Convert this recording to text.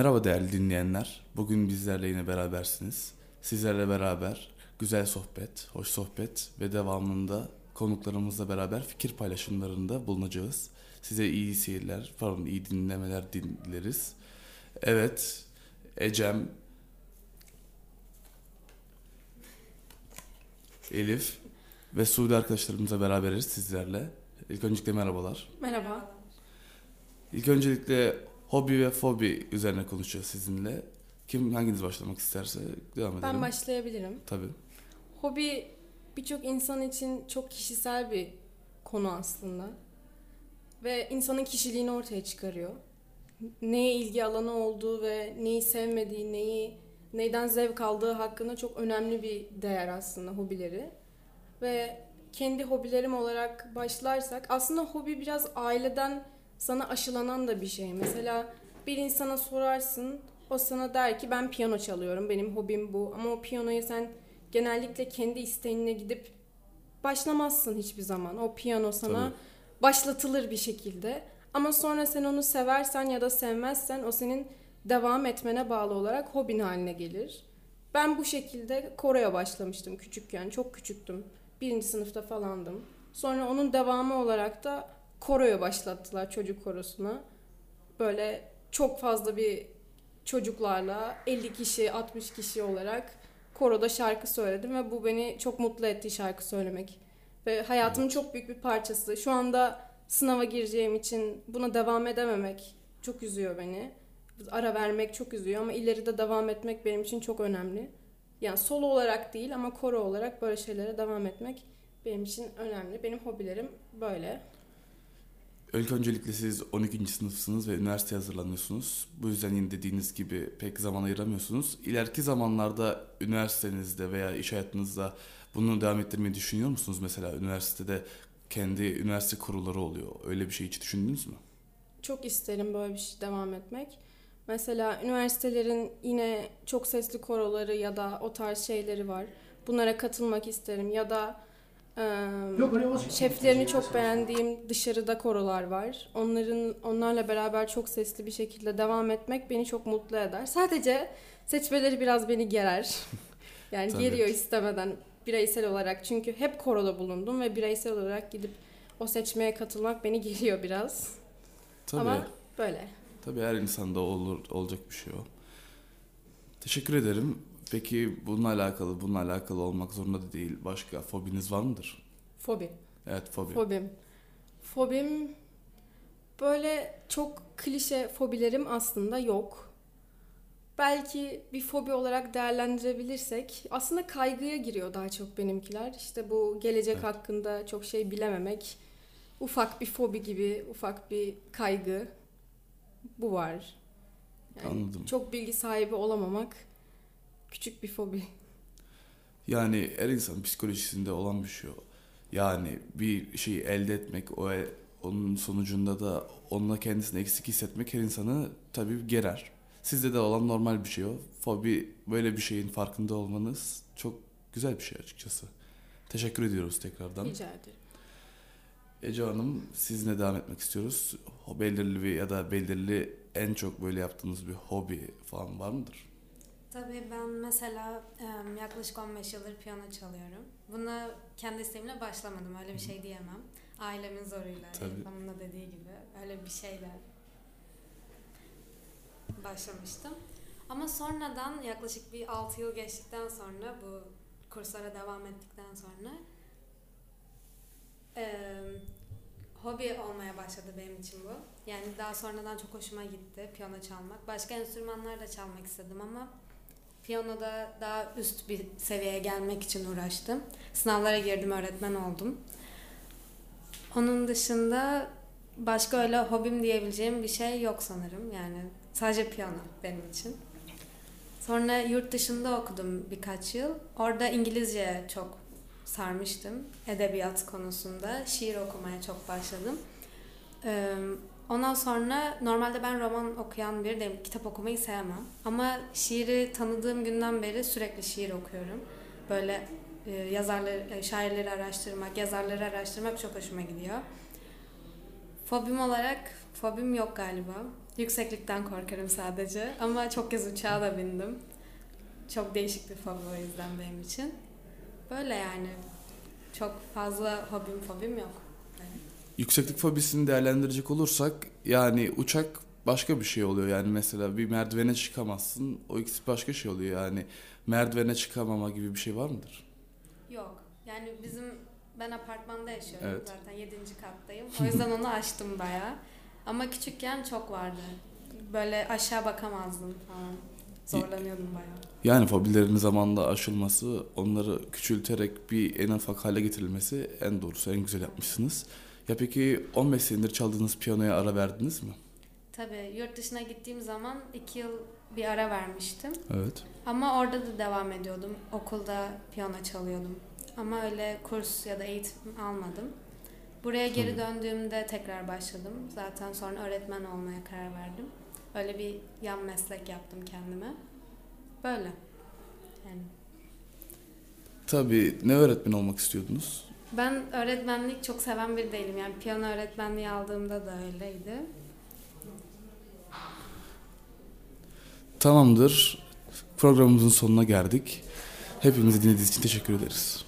Merhaba değerli dinleyenler. Bugün bizlerle yine berabersiniz. Sizlerle beraber güzel sohbet, hoş sohbet ve devamında konuklarımızla beraber fikir paylaşımlarında bulunacağız. Size iyi seyirler, pardon iyi dinlemeler dileriz. Evet, Ecem, Elif ve Suudi arkadaşlarımızla beraberiz sizlerle. İlk öncelikle merhabalar. Merhaba. İlk öncelikle hobi ve fobi üzerine konuşacağız sizinle. Kim hanginiz başlamak isterse devam edelim. Ben başlayabilirim. Tabii. Hobi birçok insan için çok kişisel bir konu aslında. Ve insanın kişiliğini ortaya çıkarıyor. Neye ilgi alanı olduğu ve neyi sevmediği, neyi neyden zevk aldığı hakkında çok önemli bir değer aslında hobileri. Ve kendi hobilerim olarak başlarsak aslında hobi biraz aileden sana aşılanan da bir şey. Mesela bir insana sorarsın o sana der ki ben piyano çalıyorum benim hobim bu ama o piyanoyu sen genellikle kendi isteğine gidip başlamazsın hiçbir zaman. O piyano sana Tabii. başlatılır bir şekilde. Ama sonra sen onu seversen ya da sevmezsen o senin devam etmene bağlı olarak hobin haline gelir. Ben bu şekilde koroya başlamıştım küçükken. Çok küçüktüm. Birinci sınıfta falandım. Sonra onun devamı olarak da koroya başlattılar çocuk korosuna. Böyle çok fazla bir çocuklarla 50 kişi 60 kişi olarak koroda şarkı söyledim ve bu beni çok mutlu etti şarkı söylemek. Ve hayatımın çok büyük bir parçası. Şu anda sınava gireceğim için buna devam edememek çok üzüyor beni. Ara vermek çok üzüyor ama ileride devam etmek benim için çok önemli. Yani solo olarak değil ama koro olarak böyle şeylere devam etmek benim için önemli. Benim hobilerim böyle. İlk öncelikle siz 12. sınıfsınız ve üniversiteye hazırlanıyorsunuz. Bu yüzden yine dediğiniz gibi pek zaman ayıramıyorsunuz. İleriki zamanlarda üniversitenizde veya iş hayatınızda bunu devam ettirmeyi düşünüyor musunuz? Mesela üniversitede kendi üniversite kurulları oluyor. Öyle bir şey hiç düşündünüz mü? Çok isterim böyle bir şey devam etmek. Mesela üniversitelerin yine çok sesli koroları ya da o tarz şeyleri var. Bunlara katılmak isterim ya da şeflerini çok beğendiğim dışarıda korolar var. Onların onlarla beraber çok sesli bir şekilde devam etmek beni çok mutlu eder. Sadece seçmeleri biraz beni gerer. yani Tabii. geriyor istemeden bireysel olarak. Çünkü hep koroda bulundum ve bireysel olarak gidip o seçmeye katılmak beni geriyor biraz. Tabii. Ama böyle. Tabii her insanda olur olacak bir şey o. Teşekkür ederim. Peki bununla alakalı, bununla alakalı olmak zorunda da değil. Başka fobiniz var mıdır? Fobi. Evet fobi. Fobim. Fobim böyle çok klişe fobilerim aslında yok. Belki bir fobi olarak değerlendirebilirsek aslında kaygıya giriyor daha çok benimkiler. İşte bu gelecek Evet. hakkında çok şey bilememek. Ufak bir fobi gibi ufak bir kaygı. Bu var. Yani Anladım. Çok bilgi sahibi olamamak küçük bir fobi. Yani her insan psikolojisinde olan bir şey o. Yani bir şeyi elde etmek, o e- onun sonucunda da onunla kendisini eksik hissetmek her insanı tabii gerer. Sizde de olan normal bir şey o. Fobi böyle bir şeyin farkında olmanız çok güzel bir şey açıkçası. Teşekkür ediyoruz tekrardan. Rica ederim. Ece Hanım sizinle devam etmek istiyoruz. Belirli ya da belirli en çok böyle yaptığınız bir hobi falan var mıdır? Tabii ben mesela yaklaşık 15 yıldır piyano çalıyorum. Buna kendi isteğimle başlamadım. Öyle bir şey diyemem. Ailemin zoruyla, Hanım'ın da dediği gibi öyle bir şeyle başlamıştım. Ama sonradan yaklaşık bir 6 yıl geçtikten sonra bu kurslara devam ettikten sonra em, hobi olmaya başladı benim için bu. Yani daha sonradan çok hoşuma gitti piyano çalmak. Başka enstrümanlar da çalmak istedim ama piyanoda daha üst bir seviyeye gelmek için uğraştım. Sınavlara girdim, öğretmen oldum. Onun dışında başka öyle hobim diyebileceğim bir şey yok sanırım. Yani sadece piyano benim için. Sonra yurt dışında okudum birkaç yıl. Orada İngilizce çok sarmıştım. Edebiyat konusunda. Şiir okumaya çok başladım. Ondan sonra normalde ben roman okuyan biri değilim. Kitap okumayı sevmem. Ama şiiri tanıdığım günden beri sürekli şiir okuyorum. Böyle e, yazarları, e, şairleri araştırmak, yazarları araştırmak çok hoşuma gidiyor. Fobim olarak fobim yok galiba. Yükseklikten korkarım sadece ama çok kez uçağa da bindim. Çok değişik bir fobi o yüzden benim için. Böyle yani. Çok fazla hobim fobim yok. Yükseklik fobisini değerlendirecek olursak yani uçak başka bir şey oluyor. Yani mesela bir merdivene çıkamazsın. O ikisi başka şey oluyor yani. Merdivene çıkamama gibi bir şey var mıdır? Yok. Yani bizim ben apartmanda yaşıyorum Evet. zaten 7. kattayım. O yüzden onu açtım bayağı. Ama küçükken çok vardı. Böyle aşağı bakamazdım falan. Zorlanıyordum bayağı. Yani fobilerin zamanla aşılması, onları küçülterek bir en ufak hale getirilmesi en doğrusu, en güzel yapmışsınız. Ya peki 15 senedir çaldığınız piyanoya ara verdiniz mi? Tabii yurt dışına gittiğim zaman 2 yıl bir ara vermiştim. Evet. Ama orada da devam ediyordum. Okulda piyano çalıyordum. Ama öyle kurs ya da eğitim almadım. Buraya geri döndüğümde tekrar başladım. Zaten sonra öğretmen olmaya karar verdim. Öyle bir yan meslek yaptım kendime. Böyle. Yani Tabii ne öğretmen olmak istiyordunuz? Ben öğretmenlik çok seven biri değilim. Yani piyano öğretmenliği aldığımda da öyleydi. Tamamdır. Programımızın sonuna geldik. Hepimizi dinlediğiniz için teşekkür ederiz.